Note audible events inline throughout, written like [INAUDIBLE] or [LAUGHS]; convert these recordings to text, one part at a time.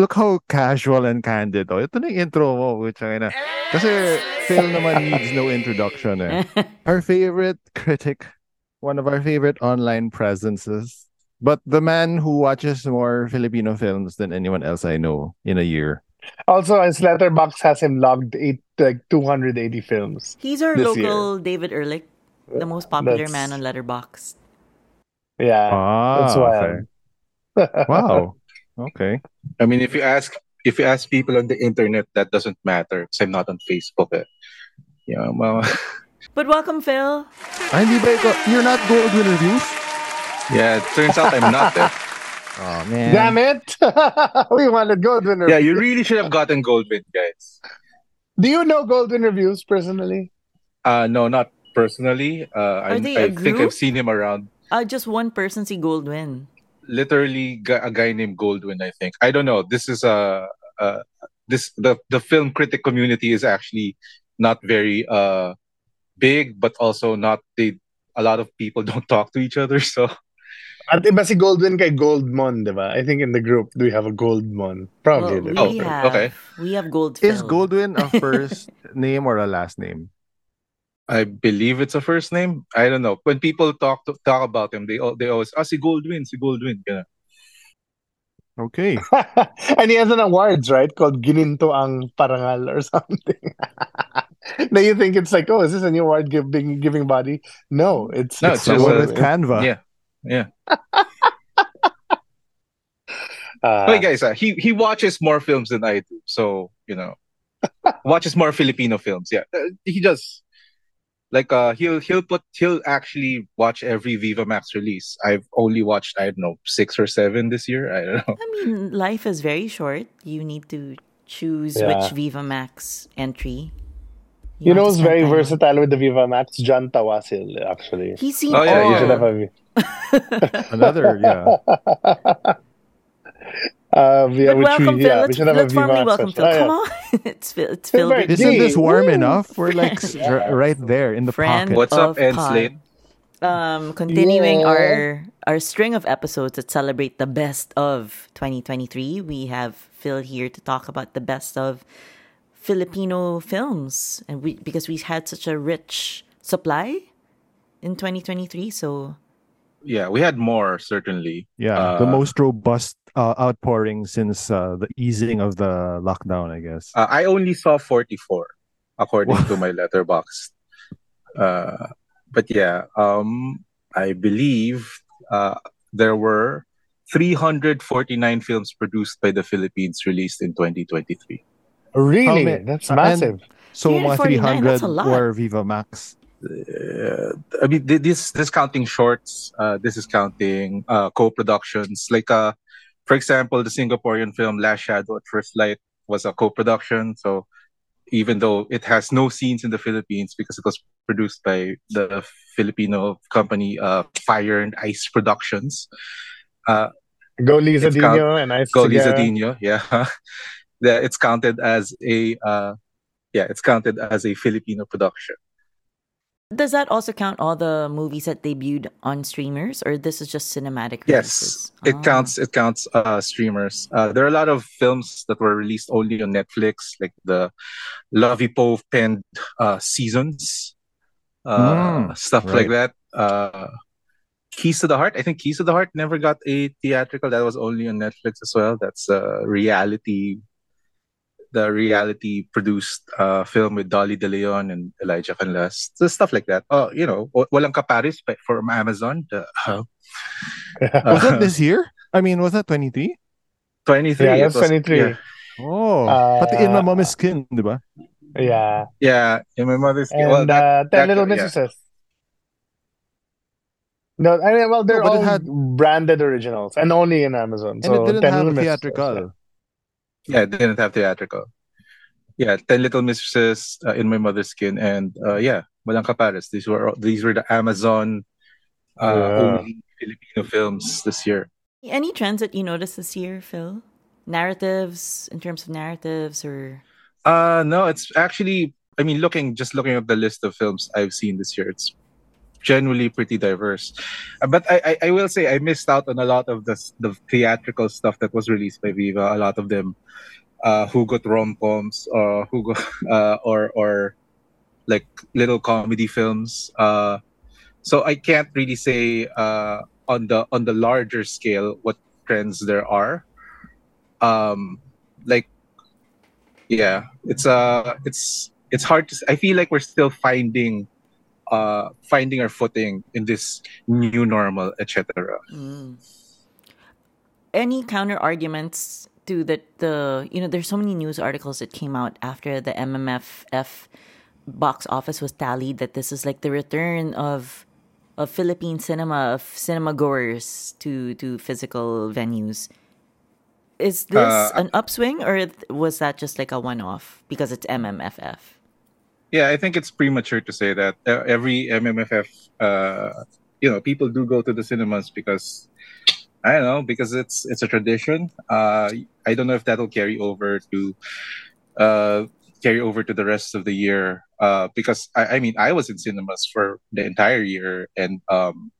look how casual and candid. Oh, ito na yung intro mo, which na. Kasi Phil naman needs no introduction eh. [LAUGHS] Our favorite critic, one of our favorite online presences, but the man who watches more Filipino films than anyone else I know in a year. Also, his Letterboxd has him logged eight like 280 films. He's our local year. David Ehrlich, the most popular That's- man on Letterboxd. Yeah, Ah, that's why. okay. [LAUGHS] Wow. Okay. I mean, if you ask if you ask people on the internet, that doesn't matter because I'm not on Facebook. Eh. Yeah, well, [LAUGHS] But welcome, Phil. Ay, hindi ba ikaw, you're not Goldwyn Reviews? yeah. It turns out I'm not. Eh. [LAUGHS] Oh, man. Damn it! [LAUGHS] we wanted Goldwyn reviews. Yeah, reviews. you really should have gotten Goldwyn, guys. Do you know Goldwyn reviews personally? Uh, no, not personally. Uh, I, Are they I a think? I've seen him around. Uh, just one person see Goldwyn. Literally, a guy named Goldwyn. I think. I don't know. This is a. Uh, this the the film critic community is actually not very uh big, but also not they. A lot of people [LAUGHS] don't talk to each other, so At iba si Goldwyn kay Goldmon, di ba? I think in the group, do we have a Goldmon? Probably. Well, we? Oh, have okay. we have Gold Is Phil. Goldwyn a first [LAUGHS] name or a last name? I believe it's a first name. I don't know. When people talk to, talk about him, they they always ah si Goldwyn, si Goldwyn. Ganun. Okay. [LAUGHS] and he has an awards, right? Called Gininto ang Parangal or [LAUGHS] something. [LAUGHS] now you think it's like, oh, is this a new award giving giving body? No, it's No, it's it's one with Canva. Yeah, yeah. uh, Wait, guys, uh, he he watches more films than I do, so you know, watches more Filipino films. Yeah, Uh, he does. Like, uh, he'll he'll put he'll actually watch every Viva Max release. I've only watched I don't know six or seven this year. I don't know. I mean, life is very short. You need to choose Yeah. which Viva Max entry. You know want to who's very time versatile with the Viva Max? John Tawasil, actually. He's seen Oh, yeah, You yeah. should have [LAUGHS] Another, yeah. [LAUGHS] uh, yeah, But which welcome, we, Phil. yeah, we let's should let's formally Max welcome Phil. session. Come Oh, on, [LAUGHS] it's Phil. It's Phil Phil. Bird. Big- Isn't this warm Woo! enough? We're like s- r- right there in the friend pocket. What's up, of Endslate? Um, continuing Yeah. our our string of episodes that celebrate the best of 2023, we have Phil here to talk about the best of Filipino films, and we because we had such a rich supply in 2023. So Yeah, we had more certainly. Yeah, the Uh, most robust uh, outpouring since uh, the easing of the lockdown, I guess. Uh, I only saw 44 according to my Letterboxd. Uh, but yeah, um, I believe uh, there were 349 films produced by the Philippines released in 2023. Really? ma- That's uh, and- massive. so mga 349, 300 that's a lot. were Viva Max. Uh, I mean, this this counting shorts. Uh, this is counting uh, co-productions. Like, uh, for example, the Singaporean film Last Shadow at First Light was a co-production. So, even though it has no scenes in the Philippines because it was produced by the Filipino company uh, Fire and Ice Productions, uh, Go Liza Diño and Ice Go. Liza Diño, [LAUGHS] yeah, yeah, it's counted as a uh, yeah, it's counted as a Filipino production. Does that also count all the movies that debuted on streamers, or this is just cinematic? Yes, it Ah. counts. It counts uh, streamers. Uh, there are a lot of films that were released only on Netflix, like the Lovey Pove penned uh, seasons, uh, Mm, stuff like that. Uh, Keys to the Heart. I think Keys to the Heart never got a theatrical. That was only on Netflix as well. That's a reality, the reality produced uh, film with Dolly De Leon and Elijah Canlas. So stuff like that. Oh, you know, wa- walang kaparis pa- from Amazon. The, uh, [LAUGHS] Was that this year? I mean, was that 23? 23. yeah, that's was- 23. Yeah, Oh, Uh, pati in my mommy's skin, di ba? Yeah. yeah in my mother's And well, that, uh, Ten that- Little yeah. No, I mean, well, they're No, all had- branded originals and only in Amazon. And so it didn't have Little a theatrical. Yeah, it didn't have theatrical. Yeah, Ten Little Mistresses, uh, In My Mother's Skin, and uh, yeah, Walang KaParis. These were these were the Amazon uh, Yeah. only Filipino films this year. Any trends that you noticed this year, Phil? Narratives in terms of narratives, or Uh no, it's actually I mean looking just looking at the list of films I've seen this year, it's generally pretty diverse. Uh, but I, I, I will say I missed out on a lot of the the theatrical stuff that was released by Viva. A lot of them, uh, who got rom coms, or Hugot, [LAUGHS] uh, or or like little comedy films. Uh, so I can't really say uh, on the on the larger scale what trends there are. Um, like, yeah, it's uh, it's it's hard to. I feel like we're still finding uh, finding our footing in this new normal, etc. Mm. Any counter arguments to that? The you know, there's so many news articles that came out after the MMFF box office was tallied that this is like the return of of Philippine cinema of cinema goers to to physical venues. Is this uh, an upswing or was that just like a one off because it's MMFF? Yeah, I think it's premature to say that every MMFF, uh, you know, people do go to the cinemas because I don't know because it's it's a tradition. Uh, I don't know if that'll carry over to uh, carry over to the rest of the year. Uh, because I, I mean, I was in cinemas for the entire year, and um,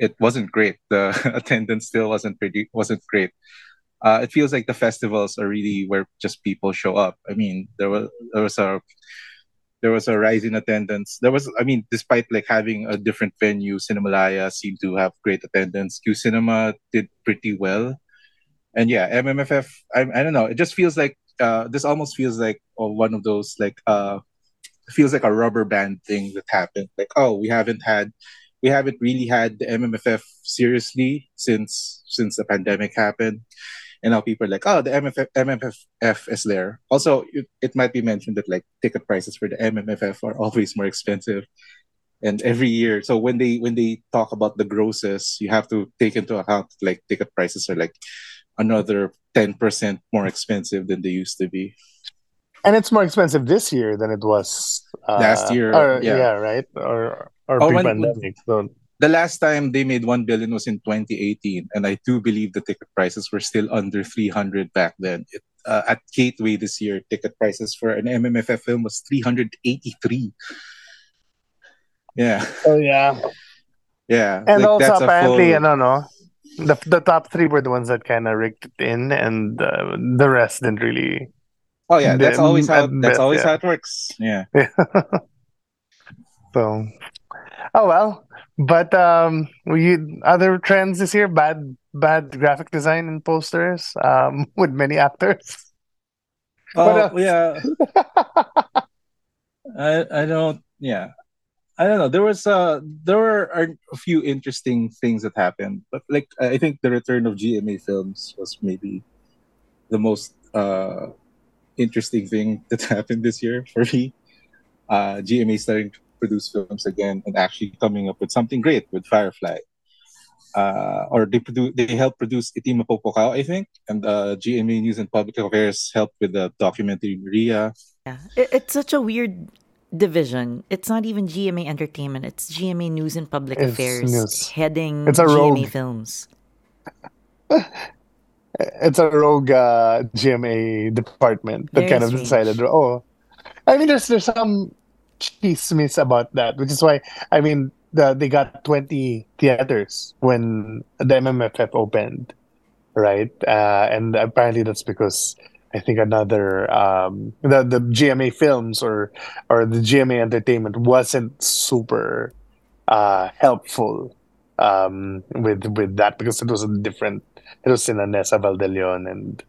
it wasn't great. The [LAUGHS] attendance still wasn't pretty wasn't great. Uh, it feels like the festivals are really where just people show up. I mean, there was there was a there was a rise in attendance. There was, I mean, despite like having a different venue, Cinemalaya seemed to have great attendance. Q Cinema did pretty well, and yeah, MMFF. I, I don't know. It just feels like uh, this almost feels like oh, one of those like uh, feels like a rubber band thing that happened. Like oh, we haven't had, we haven't really had the MMFF seriously since since the pandemic happened and now people are like, oh, the MFF, MMFF is there. Also, it, it might be mentioned that like ticket prices for the MMFF are always more expensive, and every year. So when they when they talk about the grosses, you have to take into account like ticket prices are like another ten percent more expensive than they used to be. And it's more expensive this year than it was uh, last year. Or, yeah. yeah, right. Or or oh, pre-pandemic. When, so the last time they made 1 billion was in 2018 and i do believe the ticket prices were still under 300 back then. It, uh, at gateway this year ticket prices for an mmff film was 383 yeah. Oh yeah. Yeah and like also apparently full... i don't know the, the top three were the ones that kind of rigged it in and uh, the rest didn't really oh yeah that's always how that's always yeah. how it works. Yeah, yeah. [LAUGHS] so oh well but um, you other trends this year? Bad bad graphic design and posters um, [LAUGHS] with many actors. Oh yeah. [LAUGHS] I I don't yeah. I don't know. There was uh there were a few interesting things that happened, but like I think the return of GMA films was maybe the most uh interesting thing [LAUGHS] that happened this year for me. Uh GMA starting produce films again and actually coming up with something great with Firefly. Uh, or they produce they helped produce Iti Mapukpukaw, I think, and uh, GMA News and Public Affairs helped with the documentary Maria. Yeah, it, it's such a weird division. It's not even GMA Entertainment. It's GMA News and Public it's Affairs news. heading it's a GMA rogue. Films. [LAUGHS] it's a rogue uh, GMA department that Very kind of strange. decided, oh, I mean, there's there's some chismis about that, which is why I mean the, they got 20 theaters when the MMFF opened, right? Uh, and apparently that's because I think another um, the the GMA films or or the GMA Entertainment wasn't super uh, helpful um, with with that because it was a different. It was in Nessa Valdellon and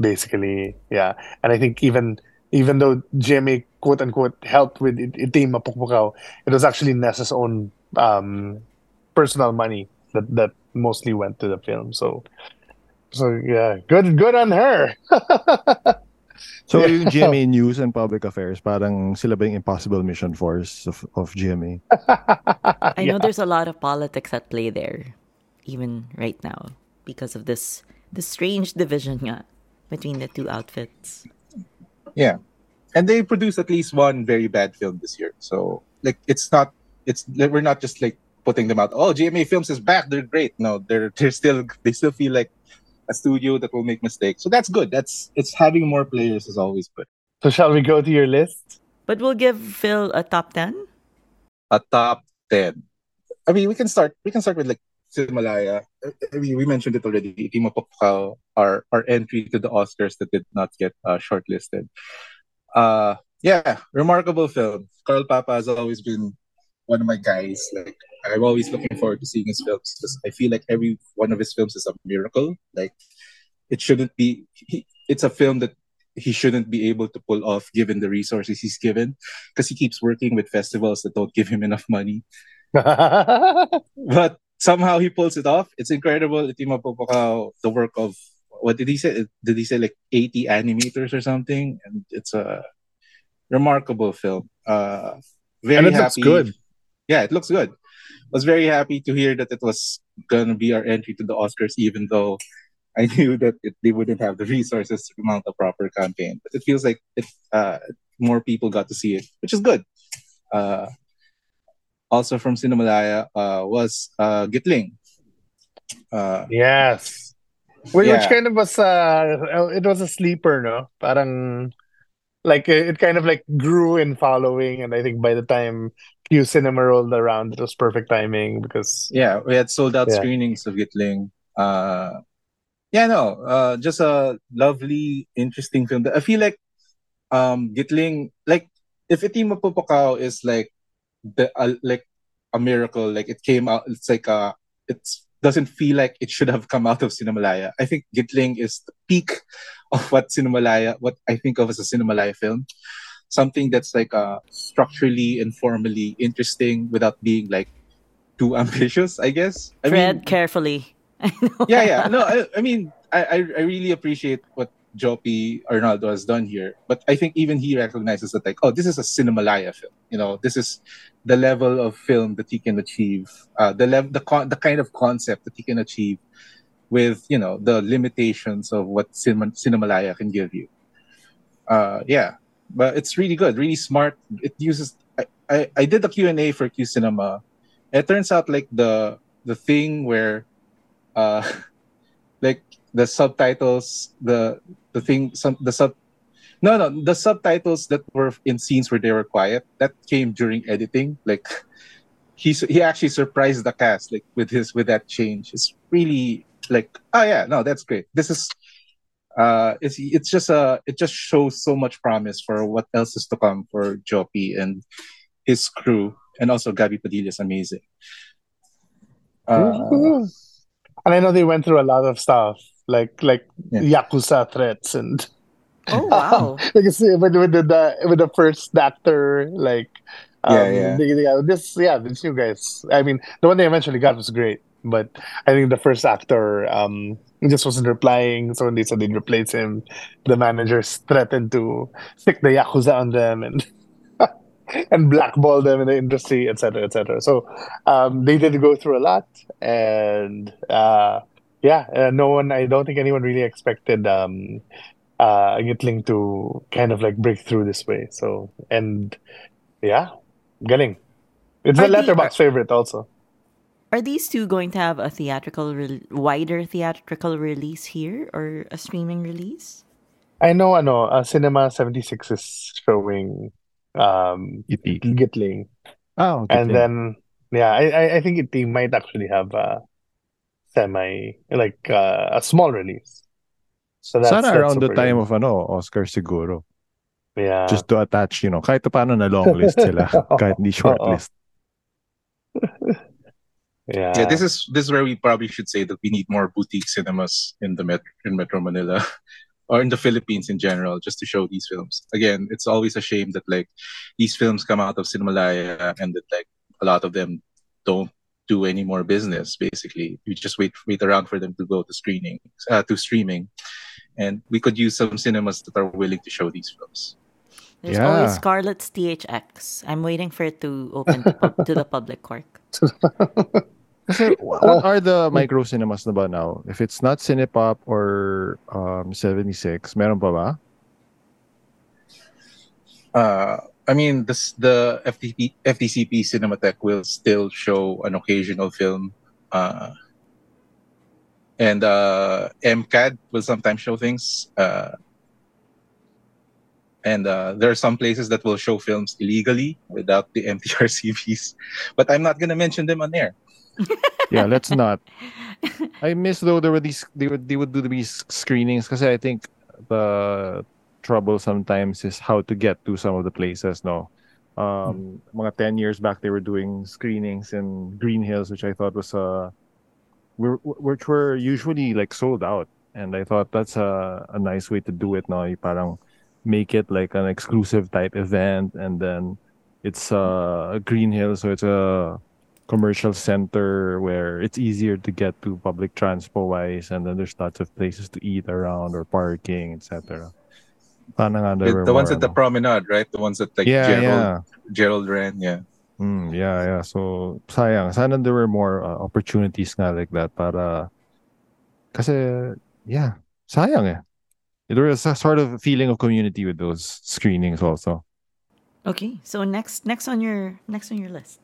basically yeah, and I think even even though GMA quote unquote helped with Iti Mapukpukaw, it was actually Nessa's own um, personal money that that mostly went to the film. So so yeah, good good on her. [LAUGHS] so yeah. yung GMA News and Public Affairs, parang sila ba yung impossible mission force of, of GMA? I know [LAUGHS] yeah. there's a lot of politics at play there, even right now, because of this the strange division nga between the two outfits. Yeah. And they produced at least one very bad film this year. So like it's not it's we're not just like putting them out. Oh, GMA Films is back. They're great. No, they're they're still [LAUGHS] they still feel like a studio that will make mistakes. So that's good. That's it's having more players is always good. So shall we go to your list? But we'll give Phil a top ten. A top ten. I mean, we can start. We can start with like Cinemalaya. I mean, we mentioned it already. Iti Mapukpukaw, our our entry to the Oscars that did not get uh, shortlisted. Uh, yeah, remarkable film. Carl Papa has always been one of my guys. Like I'm always looking forward to seeing his films because I feel like every one of his films is a miracle. Like it shouldn't be. He, it's a film that he shouldn't be able to pull off given the resources he's given because he keeps working with festivals that don't give him enough money. [LAUGHS] but somehow he pulls it off. It's incredible. The work of what did he say? Did he say like 80 animators or something? And it's a remarkable film. Uh, very and it happy. looks good. Yeah, it looks good. Was very happy to hear that it was gonna be our entry to the Oscars, even though I knew that it, they wouldn't have the resources to mount a proper campaign. But it feels like it, uh, more people got to see it, which is good. Uh, also from Cinemalaya uh, was uh, Gitling. Uh, yes. Which, Yeah. kind of was uh it was a sleeper, no? Parang like it kind of like grew in following and I think by the time Q Cinema rolled around it was perfect timing because yeah, we had sold out Yeah. screenings of Gitling. Uh, yeah, no, uh, just a lovely, interesting film. I feel like um, Gitling, like if Iti Mapukpukaw is like the uh, like a miracle, like it came out, it's like uh it's doesn't feel like it should have come out of Cinemalaya. I think Gitling is the peak of what Cinemalaya, what I think of as a Cinemalaya film. Something that's like uh structurally and formally interesting without being like too ambitious, I guess. I Tread mean, carefully. [LAUGHS] Yeah, yeah. No, I, I mean, I, I, I really appreciate what Jopi Arnaldo has done here. But I think even he recognizes that, like, oh, this is a Cinemalaya film. You know, this is the level of film that he can achieve, uh, the level, the con- the kind of concept that he can achieve with, you know, the limitations of what cinema, Cinemalaya can give you. Uh, yeah, but it's really good, really smart. It uses. I, I, I did the Q and A for Q Cinema. It turns out like the the thing where uh [LAUGHS] like the subtitles the the thing some the sub no no the subtitles that were in scenes where they were quiet that came during editing. Like [LAUGHS] he he actually surprised the cast like with his with that change. It's really like oh yeah no that's great. This is uh it's it's just a it just shows so much promise for what else is to come for Jopi and his crew. And also Gabby Padilla is amazing. Uh, and I know they went through a lot of stuff like like Yeah. Yakuza threats and Oh wow. because with, with the, the with the first actor like um, Yeah, yeah. They, they, this yeah these new guys I mean the one they eventually got was great but I think the first actor um just wasn't replying so when they said they'd replace him the managers threatened to stick the yakuza on them and [LAUGHS] and blackball them in the industry etc etc so um they did go through a lot and uh yeah uh, no one I don't think anyone really expected um uh Gitling to kind of like break through this way. So and yeah, getting it's Are a the- Letterboxd favorite also. Are these two going to have a theatrical, re- wider theatrical release here or a streaming release? I know I know uh, Cinema 76 is showing um Itik. Gitling. Oh, okay. And then yeah, I I, I think it they might actually have a semi like uh, a small release. So that's, Sana that's around the time good. of ano, Oscar siguro. yeah. Just to attach, you know, kahit pa paano na long list sila, [LAUGHS] kahit di short Oo. list. [LAUGHS] yeah. yeah this is this is where we probably should say that we need more boutique cinemas in the met- in metro manila [LAUGHS] or in the philippines in general just to show these films again it's always a shame that like these films come out of cinemalaya and that like a lot of them don't do any more business basically you just wait wait around for them to go to screening uh, to streaming and we could use some cinemas that are willing to show these films There's Yeah. always Scarlet's THX. I'm waiting for it to open to, pub- to the public work. Kasi [LAUGHS] what are the micro cinemas na ba now? If it's not Cinepop or um 76, meron pa ba? uh, I mean, the FTP, FDCP Cinematheque will still show an occasional film, uh, and uh, MCAD will sometimes show things. Uh, and uh, there are some places that will show films illegally without the MTRCBs, but I'm not gonna mention them on air. [LAUGHS] yeah, let's not. I miss though there were these they would they would do these screenings because I think the trouble sometimes is how to get to some of the places. No, um, hmm. mga ten years back they were doing screenings in Green Hills, which I thought was uh, which were usually like sold out, and I thought that's a a nice way to do it. No, you parang make it like an exclusive type event, and then it's uh, a Green Hill, so it's a commercial center where it's easier to get to public transport wise and then there's lots of places to eat around or parking etc the, the ones at the promenade right? The ones that like yeah, gerald yeah. gerald ran yeah. Mm, yeah yeah. So sayang. Sana there were more uh, opportunities nga like that para kasi yeah. Sayang eh. There was a sort of feeling of community with those screenings also. Okay so next next on your next on your list.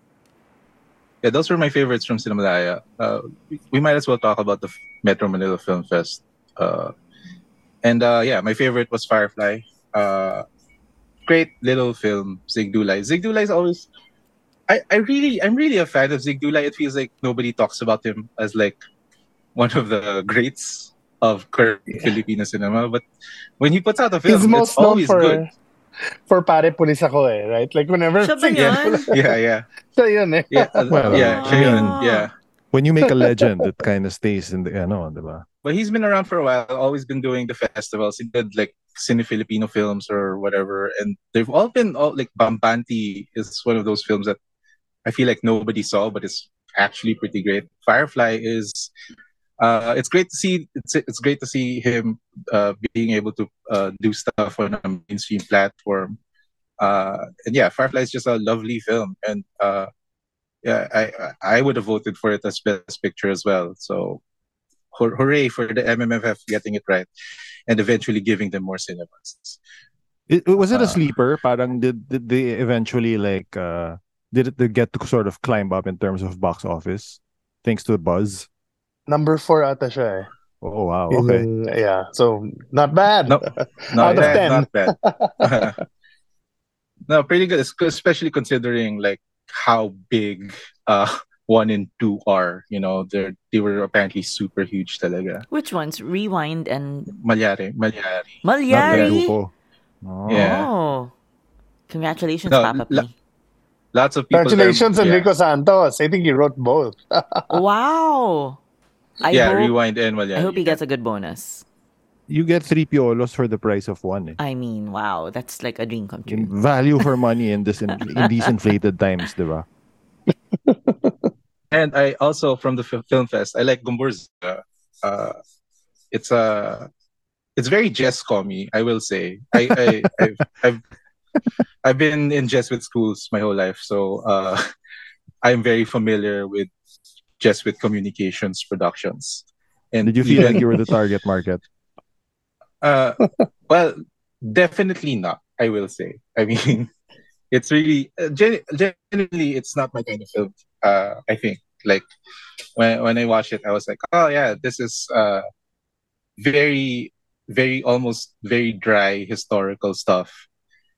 Yeah, those were my favorites from Cinemalaya. Uh, we, we, might as well talk about the Metro Manila Film Fest. Uh, and uh, yeah, my favorite was Firefly. Uh, great little film, Zig Dulay. Zig Dulay is always. I, I really, I'm really a fan of Zig Dulay. It feels like nobody talks about him as like one of the greats of current yeah. Filipino cinema. But when he puts out a film, He's it's always for, good for pare pulis ako eh, right? Like whenever... Siya ba [LAUGHS] yun? yeah, yeah. Siya yun eh. Yeah, uh, [LAUGHS] well, yeah, siya yun. Yeah. When you make a legend, it kind of stays in the, ano, di ba? But he's been around for a while, always been doing the festivals. He did like Cine Filipino films or whatever. And they've all been, all like Bambanti is one of those films that I feel like nobody saw, but it's actually pretty great. Firefly is uh, it's great to see it's it's great to see him uh, being able to uh, do stuff on a mainstream platform. Uh, and yeah, Firefly is just a lovely film, and uh, yeah, I I would have voted for it as best picture as well. So hooray for the MMFF getting it right, and eventually giving them more cinemas. It, was it a uh, sleeper? Parang did did they eventually like uh did it get to sort of climb up in terms of box office thanks to the buzz? Number four ata siya eh. Oh wow. Okay. In, yeah. So not bad. No, [LAUGHS] not bad. Not [LAUGHS] bad. [LAUGHS] no, pretty good. Especially considering like how big uh one and two are. You know, they they were apparently super huge talaga. Which ones? Rewind and Mallari. Mallari. Mallari. Oh. Yeah. Congratulations, no, Papa la- Lots of people. Congratulations, there, Enrico yeah. Santos. I think he wrote both. [LAUGHS] wow. I yeah, hope, rewind and Mallari. I hope he gets a good bonus. You get three piolos for the price of one. Eh. I mean, wow, that's like a dream come true. Value for money in this in, in these inflated times, diba? [LAUGHS] and I also from the film fest, I like Gomburza. Uh, it's a uh, it's very Jescomy, I will say. I, I [LAUGHS] I've, I've I've been in Jesuit schools my whole life, so uh, [LAUGHS] I'm very familiar with Jesuit Communications Productions. And did you feel like you were the target market? [LAUGHS] Uh, well, definitely not. I will say. I mean, it's really uh, gen- generally it's not my kind of film. Uh, I think like when when I watched it, I was like, oh yeah, this is uh, very very almost very dry historical stuff.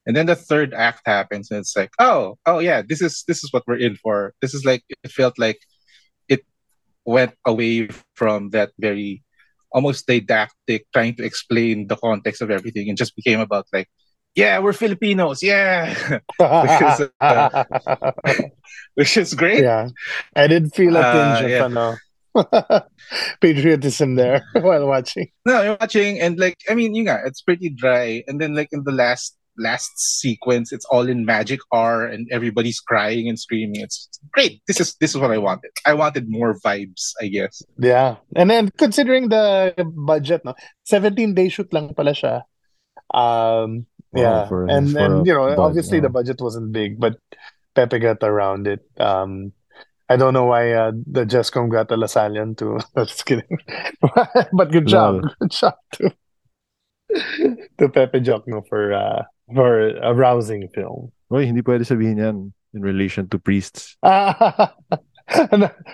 And then the third act happens, and it's like, oh, oh yeah, this is this is what we're in for. This is like it felt like it went away from that very almost didactic trying to explain the context of everything and just became about like yeah we're filipinos. Yeah. [LAUGHS] Which, is, uh, [LAUGHS] which is great. Yeah. I did feel a tinge uh, yeah. of ano, [LAUGHS] patriotism there while watching. No you're watching and like i mean you know it's pretty dry. And then like in the last last sequence it's all in magic R and everybody's crying and screaming. It's great. This is this is what I wanted. I wanted more vibes I guess. Yeah. And then considering the budget no 17 day shoot lang pala siya. Um yeah for, and and you know budget, obviously yeah. the budget wasn't big but Pepe got around it um I don't know why uh, the Jescom got the Lasallian too. [LAUGHS] Just kidding. [LAUGHS] but good job. Good job too. [LAUGHS] to Pepe Diokno for uh, for a rousing film. Oy, hindi pwede sabihin yan in relation to priests.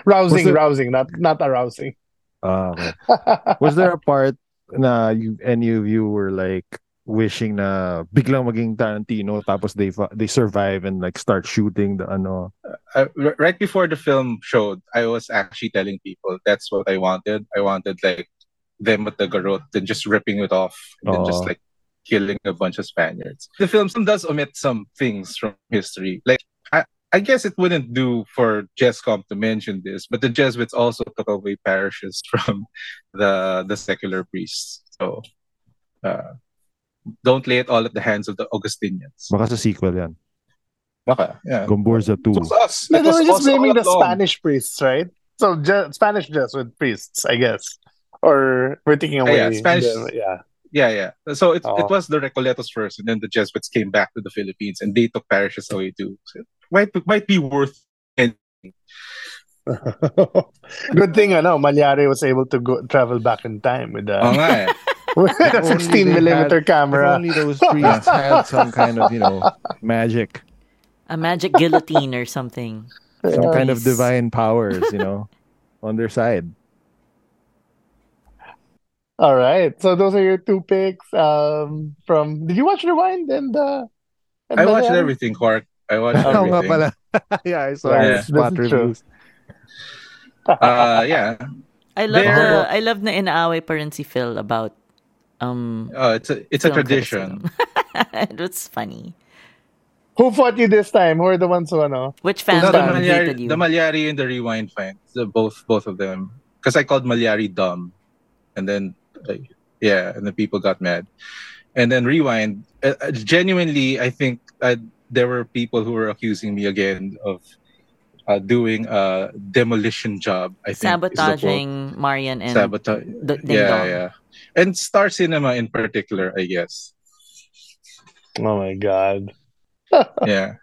rousing, there... rousing, not not arousing. Uh, okay. Was there a part na you any of you were like wishing na biglang maging Tarantino tapos they they survive and like start shooting the ano. Uh, right before the film showed, I was actually telling people that's what I wanted. I wanted like them at the garrote and just ripping it off and then just like killing a bunch of Spaniards. The film does omit some things from history. Like I, I guess it wouldn't do for JESCOM to mention this, but the Jesuits also took away parishes [LAUGHS] from the the secular priests. So uh, don't lay it all at the hands of the Augustinians. Baka sa sequel yan. Baka, yeah. Gomburza 2. It was us. No, It they was were just us blaming the along. Spanish priests, right? So Je- Spanish Jesuit priests, I guess, or we're taking away. yeah, Spanish- the- yeah. Yeah, yeah. So it, Oh. it was the Recoletos first, and then the Jesuits came back to the Philippines, and they took parishes away too. So it might might be worth. anything. [LAUGHS] Good thing, I know Mallari was able to go travel back in time with the, Oo nga eh. [LAUGHS] with the If 16 millimeter If camera. only those priests had some kind of, you know, magic, A magic guillotine or something. some kind of divine powers, you know, on their side. All right, so those are your two picks. Um, from did you watch Rewind and uh, and I watched Mallari? everything, Quark. I watched [LAUGHS] Oo nga everything. [LAUGHS] yeah, I saw Yeah, your this spot true. reviews. Uh, yeah. I love There- the I love na inaaway pa rin si Phil about um Uh, it's a it's a tradition. [LAUGHS] it was funny. Who fought you this time? Who are the ones who ano? Which No, fandom the Fandom Mallari, you? the Mallari and the Rewind fans, the both both of them. Because I called Mallari dumb, and then like, yeah, and then people got mad. And then Rewind, uh, uh, genuinely, I think uh, there were people who were accusing me again of uh, doing a demolition job. I think is the quote. Sabotaging Marian and sabotage. the Ding yeah, Dong. yeah, and Star Cinema in particular, I guess. Oh my god! [LAUGHS] Yeah.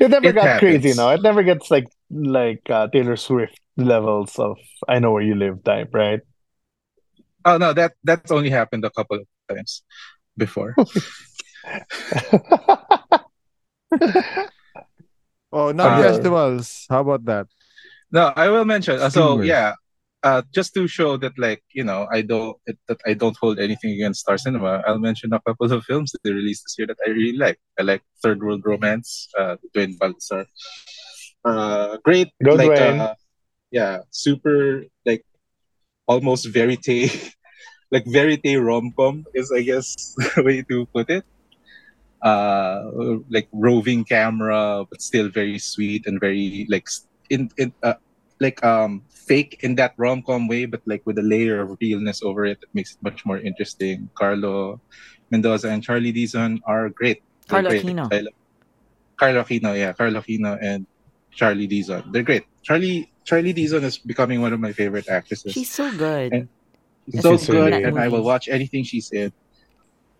It never It got crazy, happens. no. It never gets like like uh, Taylor Swift levels of "I know where you live" type, right? Oh no, that that's only happened a couple of times before. [LAUGHS] Oh, not Uh, festivals. How about that? No, I will mention. Uh, so yeah, uh, just to show that like you know I don't that I don't hold anything against Star Cinema. I'll mention a couple of films that they released this year that I really like. I like Third World Romance, uh, Dwein Baltazar. Uh, great, Go like uh, yeah, super like almost verite, [LAUGHS] like verite rom com is I guess the [LAUGHS] way to put it. Uh, like roving camera, but still very sweet and very like in in uh, like um fake in that rom com way, but like with a layer of realness over it that makes it much more interesting. Carlo Mendoza and Charlie Dizon are great. They're Carlo great. Aquino. Carlo Aquino, yeah, Carlo Aquino and Charlie Dizon. They're great. Charlie Charlie Dizon is becoming one of my favorite actresses. She's so good. And- Yes, so she's good, really and I will watch anything she's in.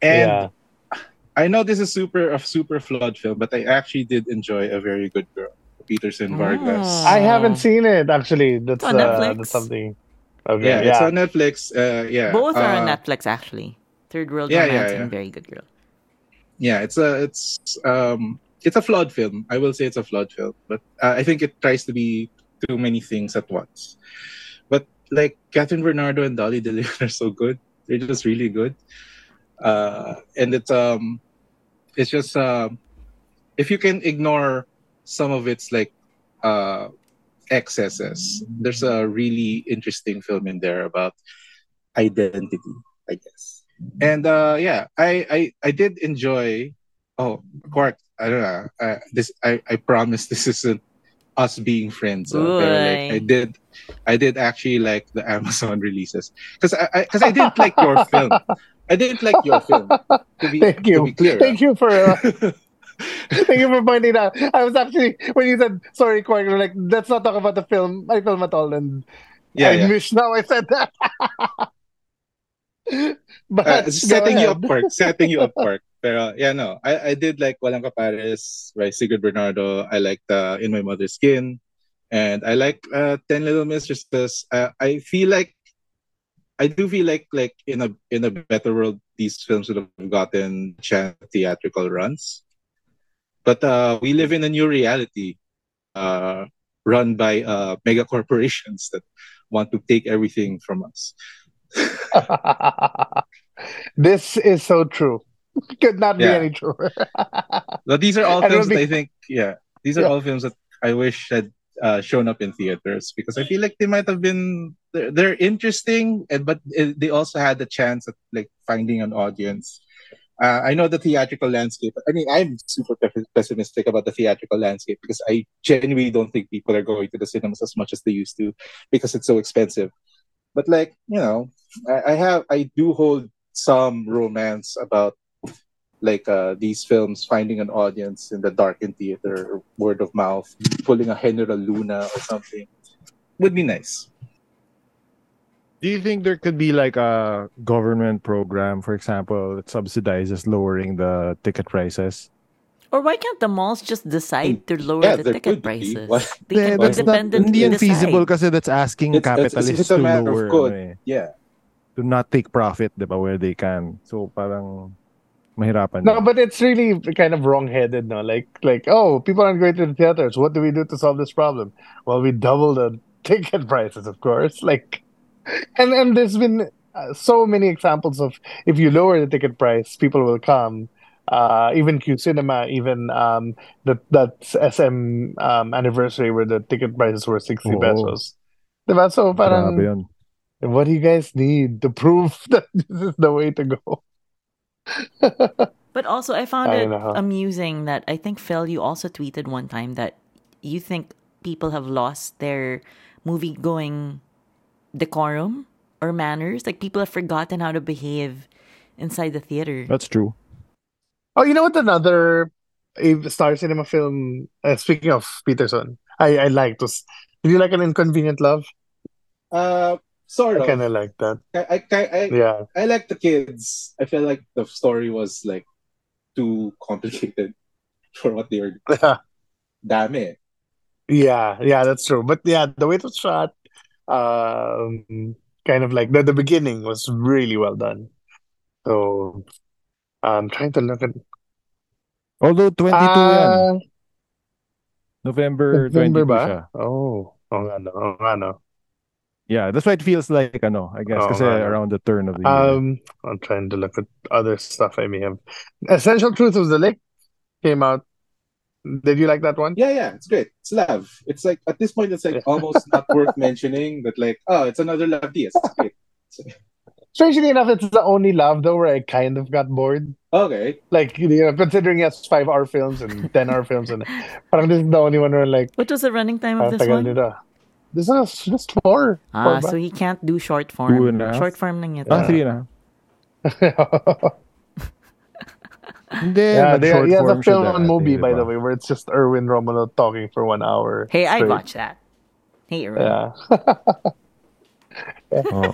And yeah, I know this is super a super flawed film, but I actually did enjoy a very good girl, Petersen Vargas. Oh. I haven't seen it actually. That's On uh, Netflix. that's something. Okay, Yeah, yeah, it's on Netflix. Uh, yeah, Both are on Uh, Netflix actually. Third World yeah, Romance yeah, yeah. and Very Good Girl. yeah it's a it's um it's a flawed film i will say it's a flawed film but uh, i think it tries to be too many things at once but like kathryn bernardo and dolly de leon [LAUGHS] are so good they're just really good uh and it's um it's just um if you can ignore some of its like uh excesses. There's a really interesting film in there about identity i guess. And uh yeah i i i did enjoy oh quark i don't know uh, this i i promise [LAUGHS] this isn't us being friends uh, like, i did i did actually like the [LAUGHS] amazon releases. Because i because I, didn't like your film. I didn't like your film to be, [LAUGHS] Thank to you, be clear. Thank you for uh, thank you for pointing out. I was actually when you said sorry, Quark, you like let's not talk about the film, my film at all, and yeah, I yeah. wish now I said that. [LAUGHS] but Uh, setting you ahead. up, Quark. Setting you up, Quark. [LAUGHS] Pero yeah, no, I, I did like Walang Kapares by Sigrid Bernardo. I liked uh, In My Mother's Skin, and I like uh, Ten Little Mistresses. Uh, I feel like I do feel like like in a in a better world, these films would have gotten chance theatrical runs. But uh, we live in a new reality, uh, run by uh, mega corporations that want to take everything from us. [LAUGHS] This is so true. [LAUGHS] Could not be any truer. [LAUGHS] But these are all And it'll that I think, yeah, these are Yeah. all films that I wish had uh, shown up in theaters because I feel like they might have been they're, they're interesting, and but uh, they also had the chance at like finding an audience. Uh, I know the theatrical landscape. I mean, I'm super pe- pessimistic about the theatrical landscape because I genuinely don't think people are going to the cinemas as much as they used to because it's so expensive. But like you know, I, I have I do hold some romance about like uh, these films finding an audience in the darkened theater word of mouth pulling a general luna or something would be nice Do you think there could be like a government program, for example, that subsidizes lowering the ticket prices? Or why can't the malls just decide to lower Yeah, the ticket prices? Why- They [LAUGHS] can that's not, independently hindi yan decide. feasible kasi that's asking It's- it's- it's- capitalists it's to lower, good. ano eh, yeah to not take profit, di ba, where they can. So parang mahirapan. No, yun. but it's really kind of wrong-headed, no? Like, like, oh, people aren't going to the theaters. What do we do to solve this problem? Well, we double the [LAUGHS] ticket prices, of course. Like, and and there's been uh, so many examples of if you lower the ticket price, people will come. Uh, even Q Cinema, even um, that that SM um, anniversary where the ticket prices were sixty Oo. pesos. Diba? So parang, what do you guys need to prove [LAUGHS] that this is the way to go? But also, I found I it know. amusing that I think Phil, you also tweeted one time that you think people have lost their movie going decorum or manners. Like people have forgotten how to behave inside the theater. That's true. Oh, you know what? Another a Star Cinema film. Uh, speaking of Petersen, I I liked was. Did you like an Inconvenient Love? uh sort I kind of like that. I, I, I, Yeah. I like the kids i feel like the story was like too complicated [LAUGHS] for what they were [LAUGHS] dami yeah, yeah, that's true. But yeah, the way it was shot, um, kind of like the the beginning was really well done. So I'm trying to look at Although 22 yan. Ah, November, November 22 ba? siya. Oh, oh nga no, oh nga no. Yeah, that's why it feels like ano, I guess kasi nga, around the turn of the year. Um, I'm trying to look at other stuff I may have. Essential Truth of the Lake came out. Did you like that one? yeah yeah it's great it's love it's like at this point it's like [LAUGHS] almost not worth mentioning but like oh it's another Lav Diaz. It's great. [LAUGHS] Strangely enough, it's the only Lav though where I kind of got bored. okay Like you know, considering it's five hour films and ten hour films, and [LAUGHS] parang this is the only one where like What was the running time of this one? nito. This is just four. Ah, Four so he can't do short form. and a half? Short form lang ito. Ah, three na. Hindi, yeah, they, nag-short he has a film on dati, movie, by the way, where it's just Erwin Romulo talking for one hour. Hey, I'd straight. watch that. Hey, Aaron. Yeah. [LAUGHS] Oo.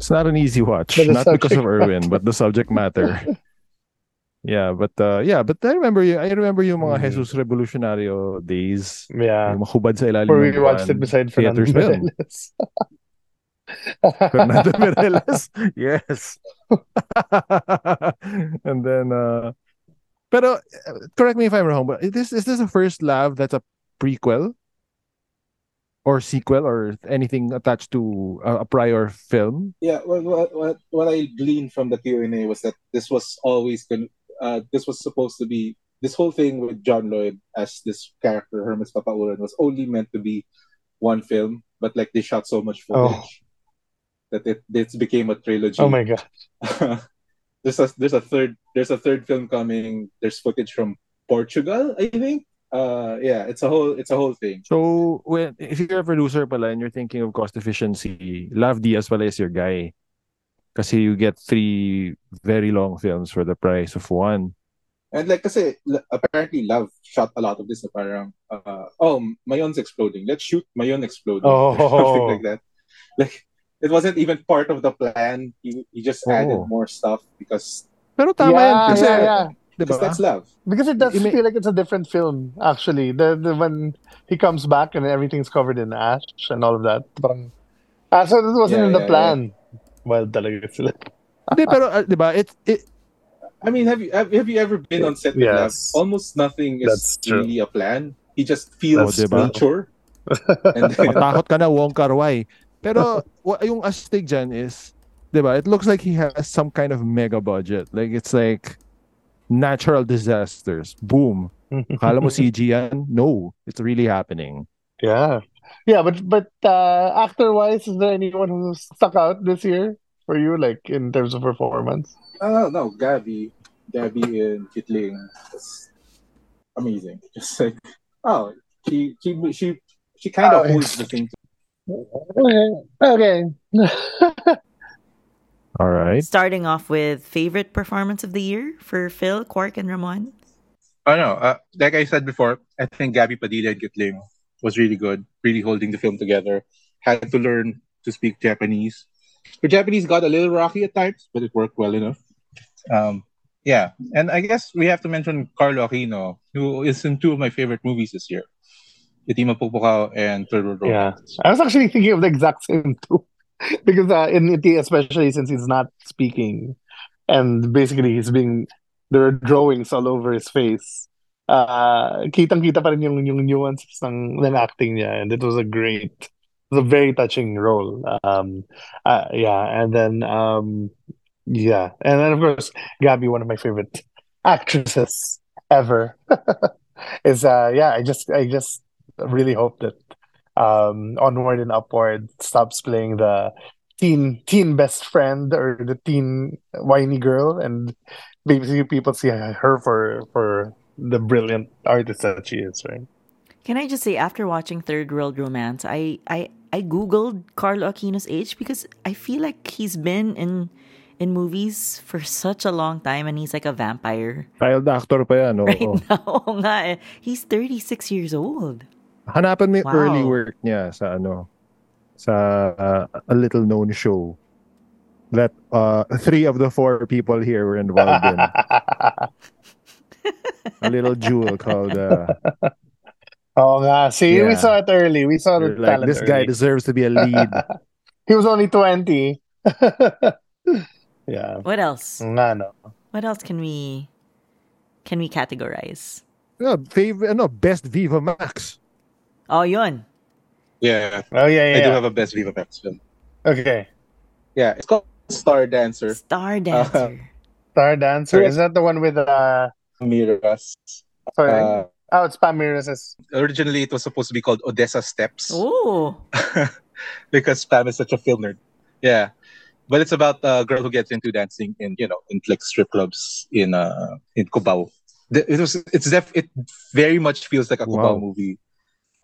It's not an easy watch, But the not because of subject Erwin, but the subject matter. [LAUGHS] yeah, but uh, yeah, but I remember you. I remember yung mga Mhm. Hesus Rebolusyonaryo days. yeah. Yung mahubad sa ilalim Where ng we watched it buwan. beside Fernando Theaters [LAUGHS] film. [LAUGHS] Meirelles. Fernando Meirelles. [LAUGHS] Yes. [LAUGHS] and then uh pero uh, correct me if I'm wrong, but is this is this the first Lav that's a prequel? Or sequel or anything attached to a, a prior film? Yeah, what, what, what, what I gleaned from the Q&A was that this was always going uh, this was supposed to be, this whole thing with John Lloyd as this character, Hermes Papauran, was only meant to be one film, but like they shot so much footage that it, it became a trilogy. Oh my god. [LAUGHS] there's a there's a third there's a third film coming. There's footage from Portugal, I think. Uh, yeah, it's a whole it's a whole thing. So when if you're a producer pala and you're thinking of cost efficiency, Lav Diaz pala is your guy. Kasi you get three very long films for the price of one. And like kasi l- apparently Lav shot a lot of this na parang uh, oh Mayon's exploding. Let's shoot Mayon exploding. Oh. Or [LAUGHS] something like that. Like it wasn't even part of the plan. He, he just added Oh. more stuff because Pero tama yan kasi, yeah, yeah. di ba? because that's Lav. Because it does It may- feel like it's a different film, actually. The, the when he comes back and everything's covered in ash and all of that. Parang, ah, so this wasn't Yeah, in the yeah, plan. Well, talaga sila. [LAUGHS] Hindi, pero uh, di ba? It, it, I mean, have you have, have you ever been on set with Lav? Almost nothing is That's true. really a plan. He just feels Oh, diba? nature. [LAUGHS] and then, matakot ka na, Wong Kar Wai. Pero wa- yung astig dyan is, diba, it looks like he has some kind of mega budget. Like it's like natural disasters. Boom. Kala mo [LAUGHS] CG yan? No, it's really happening. Yeah. Yeah, but but uh actor wise, is there anyone who stuck out this year for you, like in terms of performance? Uh, no, Gabby, Gabby and Gitling was amazing. [LAUGHS] Just like, oh, she she she she kind of Oh, holds the thing. Okay. Okay. [LAUGHS] All right. Starting off with favorite performance of the year for Phil, Quark, and Ramon. Oh no, uh, like I said before, I think Gabby Padilla and Gitling was really good, really holding the film together. Had to learn to speak Japanese. Her Japanese got a little rocky at times, but it worked well enough. Um, yeah, and I guess we have to mention Carlo Aquino, who is in two of my favorite movies this year, Iti Mapukpukaw and Third World Yeah. I was actually thinking of the exact same too. [LAUGHS] because uh, in Iti, especially since he's not speaking and basically he's being there are drawings all over his face. Uh kitang-kita pa rin yung, yung nuances ng, ng acting niya and it was a great it was a very touching role. Um uh, yeah, and then um yeah, and then of course Gabby, one of my favorite actresses ever. [LAUGHS] is uh yeah, I just I just really hope that um onward and upward stops playing the teen teen best friend or the teen whiny girl and basically people see her for for the brilliant artist that she is right Can I just say, after watching Third World Romance, I I I googled Carlo Aquino's age because I feel like he's been in in movies for such a long time, and he's like a vampire Child actor pa yan. Oo. [LAUGHS] right now. Oo nga eh. He's 36 years old. Hanapan mo yung Wow. early work niya sa ano, sa uh, a little known show that uh, three of the four people here were involved in. [LAUGHS] A little jewel called uh, oh nga see we saw it early we saw the you're like talent this guy deserves to be a lead. [LAUGHS] he was only 20 [LAUGHS] yeah What else? nga no What else can we can we categorize? Yeah, favorite ano, best Viva Max. Oh, yun. Yeah, oh yeah yeah. I do yeah. have a best Viva Max film. okay Yeah, it's called Star Dancer. Star Dancer. Star Dancer is that the one with uh Miras. sorry Uh, oh it's Pam Miras' originally, it was supposed to be called Odessa Steps. oh. [LAUGHS] because Pam is such a film nerd. Yeah, but it's about a girl who gets into dancing in you know in like strip clubs in uh in Cubao. It was it's def it very much feels like a Cubao Wow. movie.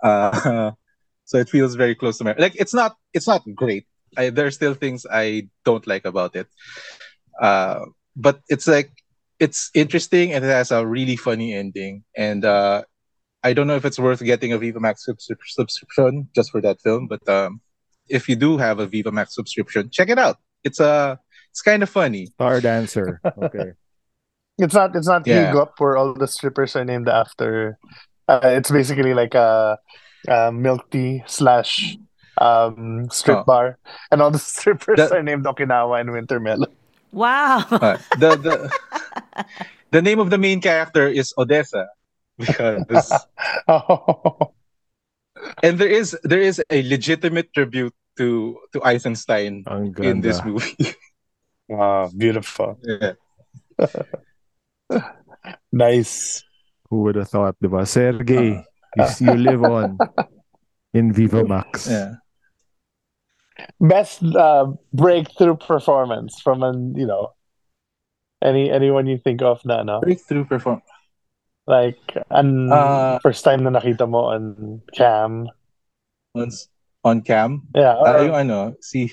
Uh, [LAUGHS] so it feels very close to my like it's not it's not great. I, there are still things I don't like about it. Uh, but it's like it's interesting and it has a really funny ending and uh I don't know if it's worth getting a Viva Max subscri- subscription just for that film, but um, if you do have a Viva Max subscription, check it out. It's uh, it's kind of funny. Star dancer. Okay. [LAUGHS] It's not. It's not Yeah. Up where all the strippers are named after. Uh, it's basically like a, a milk tea slash um, strip Oh. bar, and all the [LAUGHS] strippers That- are named Okinawa and Winter Wintermelon. Wow. Uh, the the [LAUGHS] the name of the main character is Odessa because [LAUGHS] oh, and there is there is a legitimate tribute to to Eisenstein in this movie. wow, beautiful, yeah. nice. Who would have thought, diba? Sergey, you, you live on [LAUGHS] in Viva Max. yeah. Best uh, breakthrough performance from an you know any anyone you think of na no Breakthrough perform. like an Uh, first time na nakita mo on cam. Once on cam. Yeah, Ah, or- yung ano, si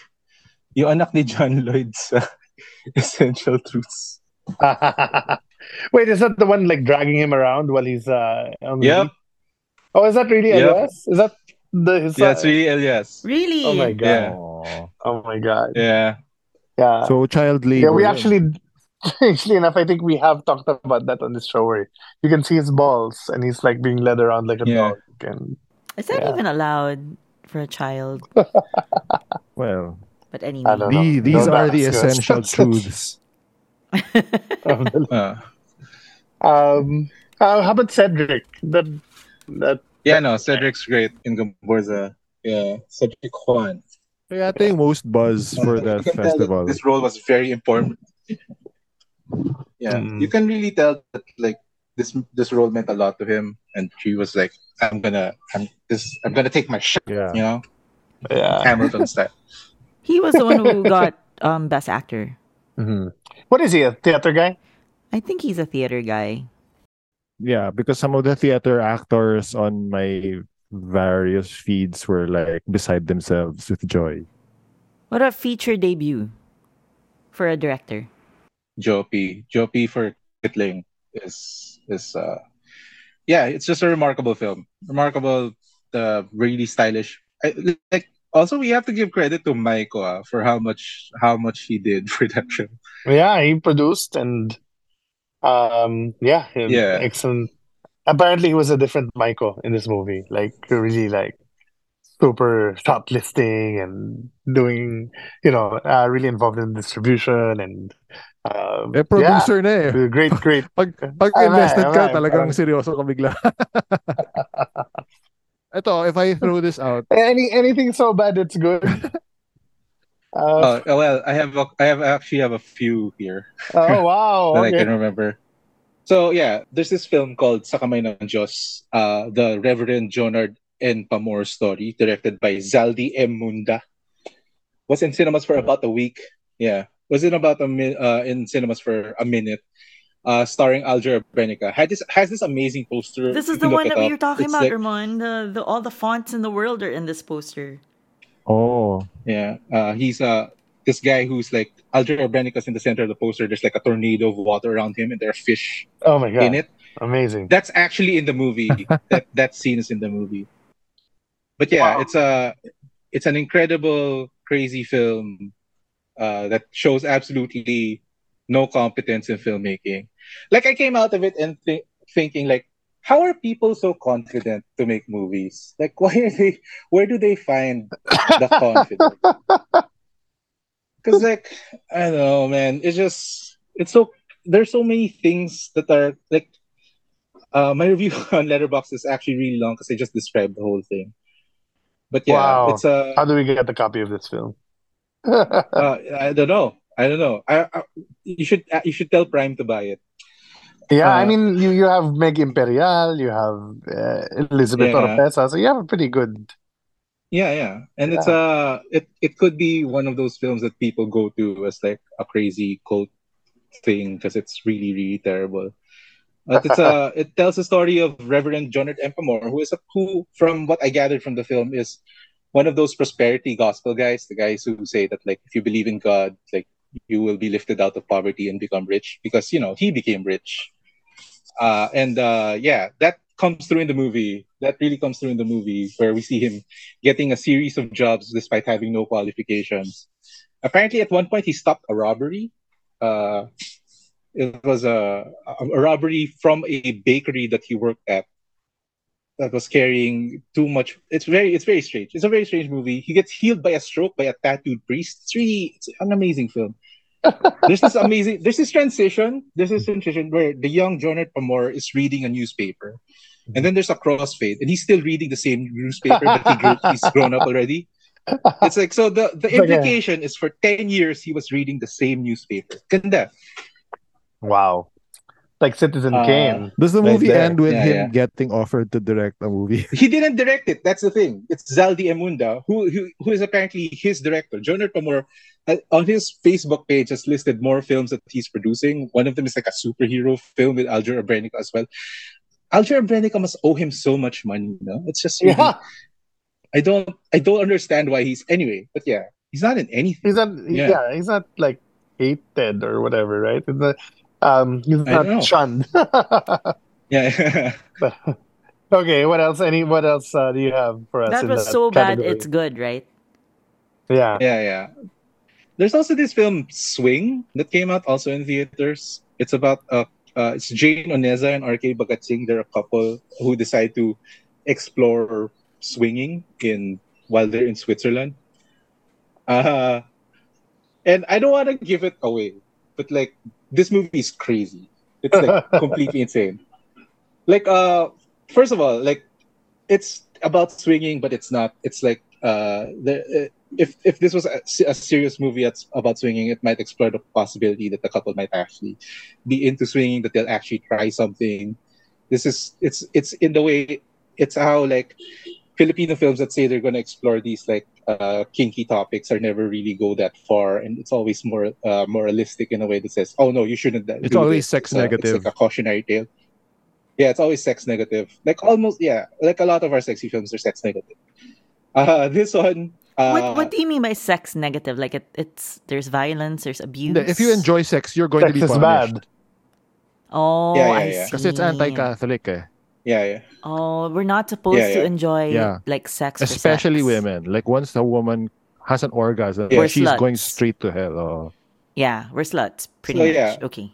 yung anak ni John Lloyd sa [LAUGHS] Essential Truths. [LAUGHS] Wait, is that the one like dragging him around while he's uh on the Yep. Oh, is that really Yep. Elias? Is that the his Yeah, it's really Elias. really? Oh my god. Yeah. Oh my god. Yeah. Yeah. So child labor. yeah, we yun. actually [LAUGHS] strangely enough, I think we have talked about that on this show where you can see his balls and he's like being led around like a Yeah. dog and Is that Yeah. even allowed for a child? [LAUGHS] Well, But anyway. I don't know. the, these Don't are the essential [LAUGHS] truths. Uh, um uh, how about Cedric? That that yeah, no, Cedric's great in Gomburza. Yeah, Cedric Juan. Kaya I think most buzz for that You can tell that festival. This role was very important. Yeah, Mm. you can really tell that like this this role meant a lot to him, and she was like, "I'm gonna, I'm this, I'm gonna take my shot," Yeah. you know, Yeah. Hamilton style. He was the one who got um best actor. Mhm. What is he? A theater guy? I think he's a theater guy. Yeah, because some of the theater actors on my various feeds were like beside themselves with joy. What a feature debut for a director. Jopy Joe P. for Gitling is is uh, yeah, it's just a remarkable film. Remarkable, uh, really stylish. I, like also we have to give credit to Maiko ah, for how much how much he did for that film. Yeah, he produced and um yeah, Yeah. excellent. Apparently he was a different Michael in this movie. Like really like super shoplifting and doing, you know, uh, really involved in distribution and um Eh, producer na eh. great great Pag, pag Alright, invested ka, talagang seryoso ka bigla. [LAUGHS] Ito, if I throw this out, [LAUGHS] any anything so bad it's good. [LAUGHS] Uh, Uh, well, I have a, I have actually have a few here. oh wow, [LAUGHS] that I can remember. So yeah, there's this film called Sa Kamay ng Diyos, uh, the Reverend Jonard N. Pamor story, directed by Zaldi M. Munda. Was in cinemas for about a week. Yeah, was in about a min- uh, in cinemas for a minute. Uh, starring Aljur Abrenica. Had this has this amazing poster. This is the can look one that we up. were talking It's about, like- Ramon. The, the all the fonts in the world are in this poster. oh, Yeah, uh, he's uh this guy who's like Aljur Abrenica's in the center of the poster. There's like a tornado of water around him, and there are fish Oh my god, in it. amazing. That's actually in the movie. [LAUGHS] that that scene is in the movie. But yeah, Wow. it's a it's an incredible, crazy film uh, that shows absolutely no competence in filmmaking. Like I came out of it and thi- thinking like, how are people so confident to make movies? Like, [LAUGHS] why are they? Where do they find the [LAUGHS] confidence? Because like I don't know, man. It's just it's so there's so many things that are like uh, my review [LAUGHS] on Letterboxd is actually really long because I just described the whole thing. But yeah, Wow. it's a How do we get the copy of this film? uh, I don't know. I don't know. I, I you should uh, you should tell Prime to buy it. Yeah, I Uh, mean, you you have Meg Imperial, you have uh, Elizabeth Yeah. Oropesa, so you have a pretty good. Yeah, yeah, and it's uh it it could be one of those films that people go to as like a crazy cult thing because it's really really terrible. But it's uh [LAUGHS] it tells the story of Reverend Jonard Empamore, who is a who from what I gathered from the film is one of those prosperity gospel guys, the guys who say that like if you believe in God, like you will be lifted out of poverty and become rich because you know he became rich. Uh, and uh, yeah, that comes through in the movie. That really comes through in the movie where we see him getting a series of jobs despite having no qualifications. Apparently, at one point, he stopped a robbery. Uh, it was a, a robbery from a bakery that he worked at that was carrying too much. It's very, it's very strange. It's a very strange movie. He gets healed by a stroke by a tattooed priest. It's really, it's an amazing film. There's is amazing, This is transition. This is transition where the young Jonathan Pamor is reading a newspaper, and then there's a crossfade, and he's still reading the same newspaper, but he grew, he's grown up already. It's like so the the It's like a- implication is for ten years he was reading the same newspaper. Ganda. Wow, like Citizen Uh, Kane. does the Right movie there. end with Yeah, him yeah. getting offered to direct a movie? [LAUGHS] He didn't direct it. That's the thing. It's Zaldi Emunda, who who, who is apparently his director. Jonathan Pamor on his Facebook page has listed more films that he's producing. One of them is like a superhero film with Aljur Abrenica as well. Aljur Abrenica must owe him so much money. You know? It's just really, Yeah, I don't I don't understand why he's anyway. But yeah, he's not in anything. he's not. Yeah. Yeah. he's not like hated or whatever, right? He's not, um, he's not shunned. [LAUGHS] Yeah. okay, what else? Any what else uh, do you have for us? That in was that so bad, it's good, right? yeah. Yeah, yeah. There's also this film Swing that came out also in theaters. It's about uh, uh it's Jane Oneza and RK Bagatsing. They're a couple who decide to explore swinging in while they're in Switzerland. Uh and I don't want to give it away, but like this movie is crazy. It's like [LAUGHS] completely insane. Like uh first of all, like it's about swinging, but it's not. It's like uh the uh, if if this was a, a serious movie that's about swinging, it might explore the possibility that the couple might actually be into swinging, that they'll actually try something. This is it's it's in the way it's how like Filipino films that say they're going to explore these like uh, kinky topics are never really go that far, and it's always more uh, moralistic in a way that says, "Oh no, you shouldn't." It's always this. sex negative. It's like a cautionary tale. Yeah, it's always sex negative. Like almost, yeah, like a lot of our sexy films are sex negative. Uh, this one. Uh, what What do you mean by sex negative? Like it, it's there's violence, there's abuse. If you enjoy sex, you're going Sex to be is punished. bad. oh, Yeah, yeah, I yeah. see. Because it's anti-Catholic, eh? Yeah, yeah. Oh, we're not supposed Yeah, to enjoy Yeah. like sex, for especially sex. women. Like once a woman has an orgasm, Yeah. We're she's going straight to hell. Oh. Yeah, we're sluts, pretty So, much. yeah. Okay.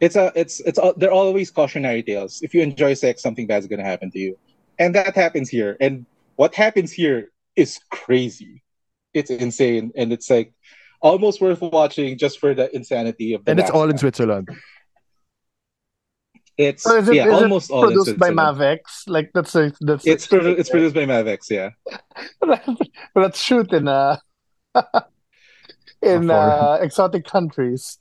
It's a, it's, it's. al- They're always cautionary tales. If you enjoy sex, something bad's gonna happen to you, and that happens here. And what happens here is crazy. It's insane, and it's like almost worth watching just for the insanity of the. And it's all in. Switzerland. It's So is it, yeah, is it almost all produced by Switzerland. Mavex? Like that's a, that's It's produ- it's produced by Mavex, yeah. [LAUGHS] let's shoot in uh [LAUGHS] in uh exotic countries.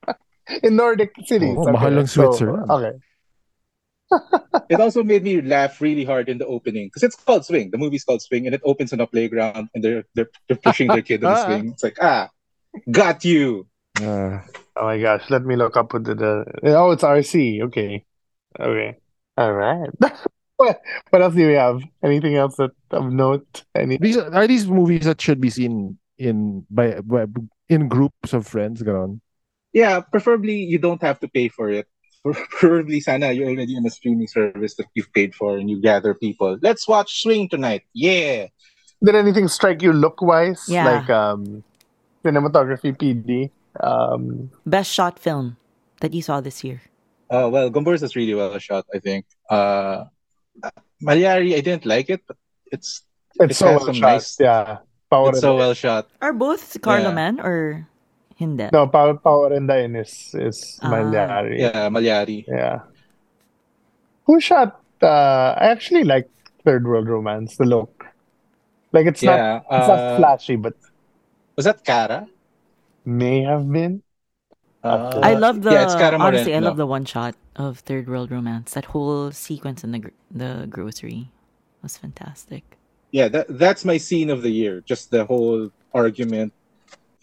[LAUGHS] in Nordic cities. Oh, mahal ng so, Switzerland. okay. [LAUGHS] It also made me laugh really hard in the opening because it's called Swing. The movie's called Swing, and it opens on a playground, and they're they're, they're pushing their kid on the [LAUGHS] swing. It's like ah, got you. Uh, Oh my gosh, let me look up what the, the oh it's RC. Okay. Okay. All right. [LAUGHS] what what else do we have? Anything else that of note? Any these are these movies that should be seen in by, by in groups of friends. Ganon. Yeah, preferably you don't have to pay for it. [LAUGHS] Preferably, sana you're already in a streaming service that you've paid for, and you gather people. Let's watch Swing tonight. Yeah. did anything strike you look wise? Yeah. Like um cinematography PD. Um Best shot film that you saw this year. Uh, well, Gomburza is really well shot. I think. Uh, Mallari, I didn't like it, but it's it's It so well some shot. nice- Yeah. Power it's so well shot. Are both Carlo Yeah. Man or hindi? No, Power Power and Dine is is Ah. Mallari. Yeah, Mallari. Yeah. Who shot uh I actually like Third World Romance, the look. Like it's not Yeah. it's not uh, flashy, but was that Cara? may have been. Uh, I love the yeah, it's Cara honestly. I love the one shot of Third World Romance. That whole sequence in the gr- the grocery was fantastic. yeah that that's my scene of the year just the whole argument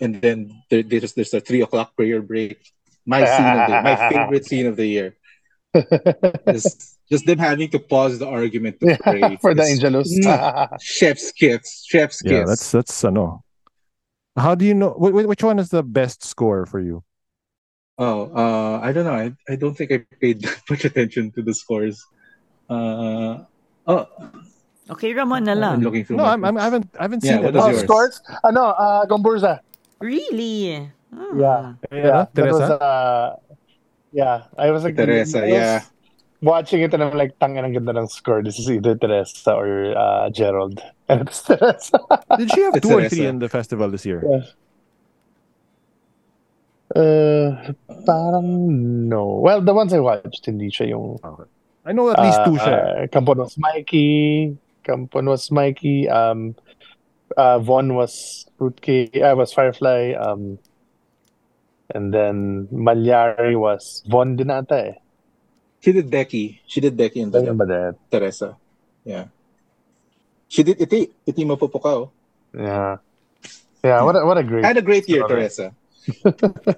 and then there, there's there's a three o'clock prayer break my scene of the my [LAUGHS] favorite scene of the year [LAUGHS] is just them having to pause the argument to pray [LAUGHS] for the It's Angelus. chef's kiss chef's kiss Yeah, that's that's ano. How do you know wh- wh- which one is the best score for you? oh uh i don't know I, I don't think i paid that much attention to the scores uh oh Okay, Ramon na i'm lang. looking through No, my I'm, I'm I haven't I haven't Yeah, seen what it. oh, yours? scores? Ano, uh, Gomburza. Really? Ah. Yeah. Yeah, that was, uh, yeah, I was like, Teresa, was yeah. watching it and I'm like, tanga ng ganda ng score. This is either Teresa or uh, Jerrold. [LAUGHS] And it's Teresa. Did she have It's two or three in the festival this year? Uh, parang no. Well, the ones I watched, hindi siya yung... I know at least two uh, siya. uh, Kampon was Mikey. Kampon was Mikey. Um, uh, Von was Fruitcake. I was Firefly. Um, and then Mallari was Von din ata eh. she did Becky she did Ano the ba? Teresa yeah she did iti Iti Mapukpukaw Yeah. Yeah, what a, what a great, had a great year Okay. Teresa [LAUGHS]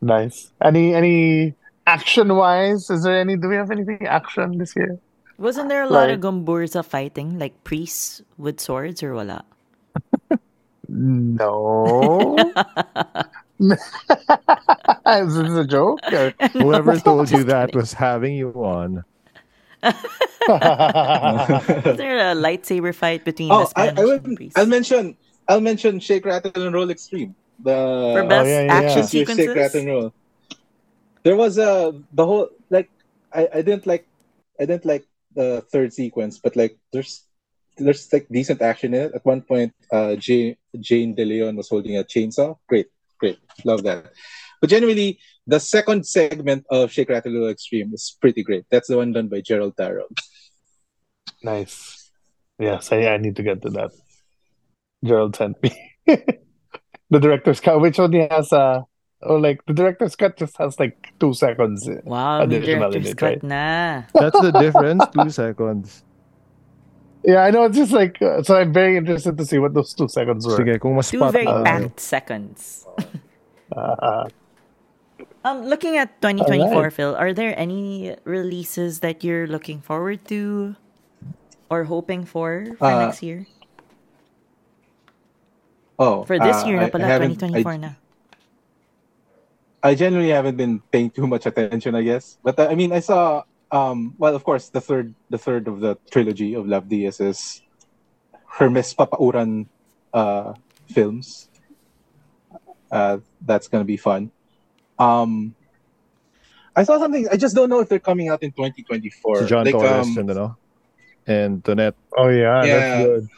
nice. Any any action wise? Is there any? Do we have anything action this year? Wasn't there a lot Like- of Gomburza fighting, like priests with swords or wala? No. [LAUGHS] Is this a joke? [LAUGHS] Or- Whoever told you that was having you on. [LAUGHS] Was there a lightsaber fight between oh the I, Spanish I will, and priests? I'll mention I'll mention Shake Rattle and Roll Extreme the For best oh, yeah, yeah, action yeah. this year's Shake sequences? Rattle and Roll there was a the whole like I, I didn't like I didn't like the third sequence but like there's there's like decent action in it. At one point uh Jane Jane De Leon was holding a chainsaw. Great great. Love that. But generally the second segment of Shake Rattle Extreme is pretty great. That's the one done by Jerrold Tarog nice. Yes, I, I need to get to that. Gerald sent me. [LAUGHS] The director's cut, which only has uh or like the director's cut just has like two seconds. Wow, may additional director's it, cut right? na. [LAUGHS] That's the difference. Two seconds. Yeah, I know. It's just like uh, so. I'm very interested to see what those two seconds were. Sige, kung mas Two very on. packed seconds. [LAUGHS] Uh, Um, looking at 2024, Alright. Phil, are there any releases that you're looking forward to or hoping for for Uh, next year? Oh, For this uh, year na I- I pala, 2024 I, na. I generally haven't been paying too much attention, I guess. But uh, I mean, I saw. Um, well, of course, the third, the third of the trilogy of Lav Diaz is Hermes Papauran uh, films. Uh, that's gonna be fun. Um, I saw something. I just don't know if they're coming out in 2024. Si John like, Torres um, and ano, and Donette. oh yeah, Yeah. that's good.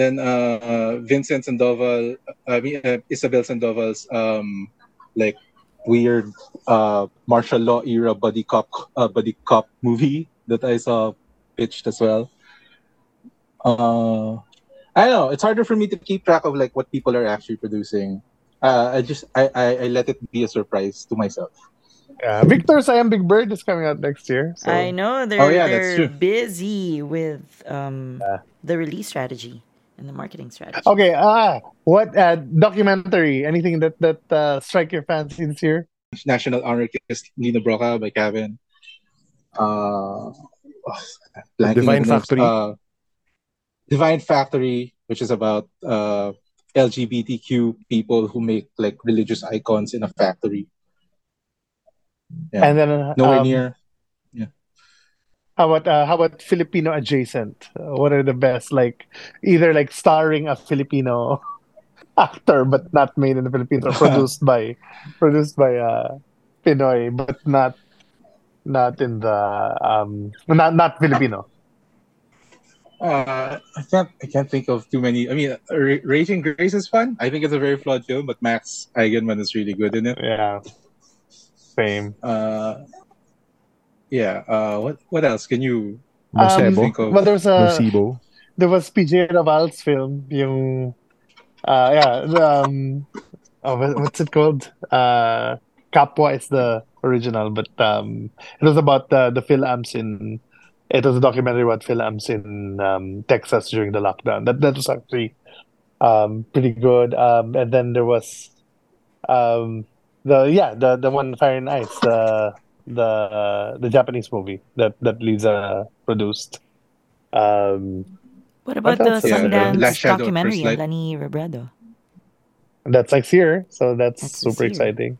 Then uh, uh, Vincent Sandoval, I mean uh, Isabel Sandoval's um, like weird uh, martial law era buddy cop uh, buddy cop movie that I saw pitched as well. Uh, I don't know. It's harder for me to keep track of like what people are actually producing. Uh, I just I, I, I let it be a surprise to myself. Yeah, Victor's I Am Big Bird is coming out next year. So. I know they're Oh, yeah, they're busy with um Yeah. the release strategy and the marketing strategy. Okay, ah, what uh, documentary? Anything that that uh, strike your fancy this year? National Anarchist Lino Brocka by Kevin. Uh, oh, Divine on the names. Factory? Uh, Divine Factory, which is about uh, LGBTQ people who make like religious icons in a factory. Yeah. And then uh, Nowhere um, near. How about uh, how about Filipino adjacent? Uh, what are the best? Like either like starring a Filipino [LAUGHS] actor but not made in the Philippines, or produced by [LAUGHS] produced by uh, Pinoy but not not in the um not not Filipino. Uh, I can't. I can't think of too many. I mean, Ra- Raging Grace is fun. I think it's a very flawed film, but Max Eigenmann is really good in it. Yeah, same. Uh, yeah. Uh, what What else can you Um, Mosebo. think of? well, there's a Mosibo. there was PJ Raval's film, yung uh yeah, the, um oh, what's it called? Uh Capua is the original, but um it was about the the Philams in it was a documentary about Philams in um Texas during the lockdown. That that was actually um pretty good. Um and then there was um the yeah, the the one Fire and Ice, the the uh, the Japanese movie that that Lisa produced. Um What about the else? Sundance Last Shadow documentary First on Light. Leni Robredo? That's next year, so that's, That's super exciting.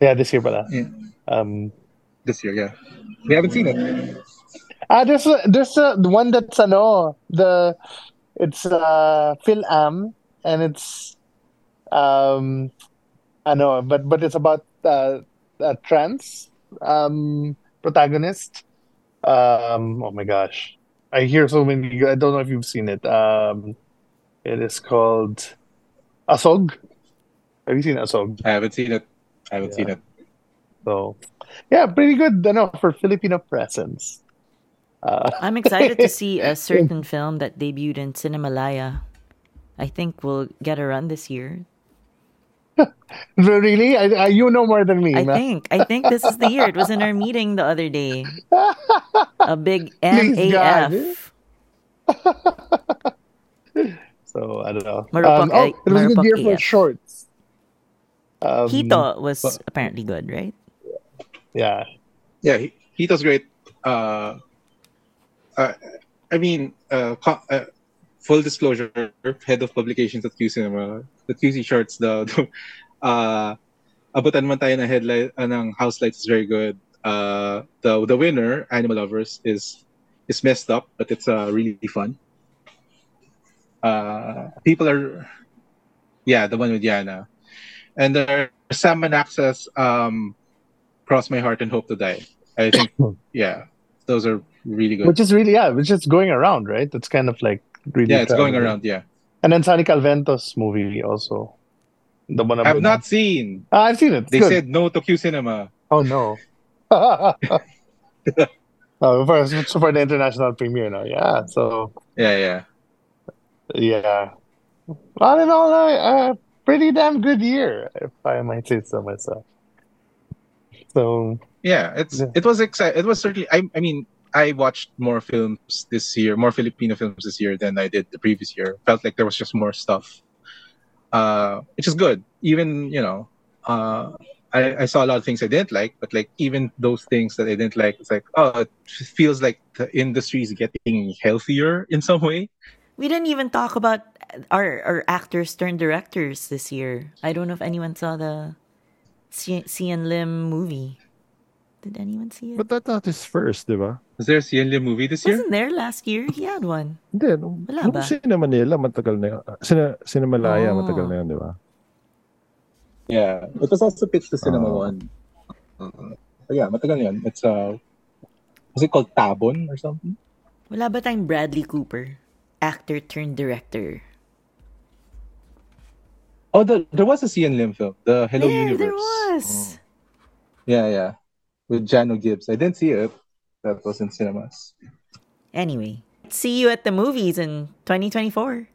Yeah, this year pala. Yeah. Um, This year, yeah. We haven't seen it. ah, there's a, there's a, the one that's ano the it's uh Phil Am and it's um I know, but but it's about uh, a trans um protagonist. Um, oh my gosh, I hear so many. I don't know if you've seen it. Um, it is called Asog. Have you seen Asog? I haven't seen it. I haven't seen it. So, yeah, pretty good. I know for Filipino presence. Uh, [LAUGHS] I'm excited to see a [LAUGHS] certain film that debuted in Cinemalaya. I think we'll get a run this year. [LAUGHS] really, I, I, you know more than me. I man. think. I think this is the year. It was in our meeting the other day. [LAUGHS] A big Please, MAF. [LAUGHS] So I don't know. Marupok- Um, oh, it was a good Marupok year for AF. shorts. Um, Hito was but- apparently good, right? Yeah, Yeah, he, Hito's great. Uh, uh, I mean, uh, co- uh, full disclosure, head of publications at Q Cinema, the QC Shorts, the, the uh, abutan man tayo ng headline uh, ng House Lights is very good. Uh, the the winner, Animal Lovers, is is messed up, but it's uh, really fun. Uh, people are, yeah, the one with Yana, and there's Sam Manacsa, um, Cross My Heart and Hope to Die. I think, [COUGHS] yeah, those are really good. which is really yeah, which is going around, right? It's kind of like really. yeah, it's going around. Yeah, And then Sonny Calvento's movie also. The one I've not seen. Ah, I've seen it. They good. said no to Q Cinema. Oh no. [LAUGHS] Oh, for, for the international premiere now. Yeah. So. Yeah, yeah. Yeah. All in all, a pretty damn good year, if I might say so myself. So. Yeah, it's yeah. it was exciting. It was certainly. I I mean, I watched more films this year, more Filipino films this year than I did the previous year. Felt like there was just more stuff, uh, which is good. Even you know, uh, I, I saw a lot of things I didn't like, but like even those things that I didn't like, it's like oh, it feels like the industry is getting healthier in some way. We didn't even talk about our our actors turned directors this year. I don't know if anyone saw the Xian Lim movie. Did anyone see it? But that's not his first, di ba? Was there a Xian Lim movie this year? Wasn't there last year? He had one. Hindi. Wala ba? Sina Manila, matagal na yun. Sina, Sina oh. matagal na yun, di ba? Yeah, it was also pitched to Cinema uh, One. Uh, yeah, matagal yan. It's uh, was it called Tabon or something? Wala ba tayong Bradley Cooper? Actor turned director. Oh, the, there was a Xian Lim film, the Hello there, Universe. There was. Oh. Yeah, yeah, with Janno Gibbs. I didn't see it. That was in cinemas. Anyway, see you at the movies in 2024.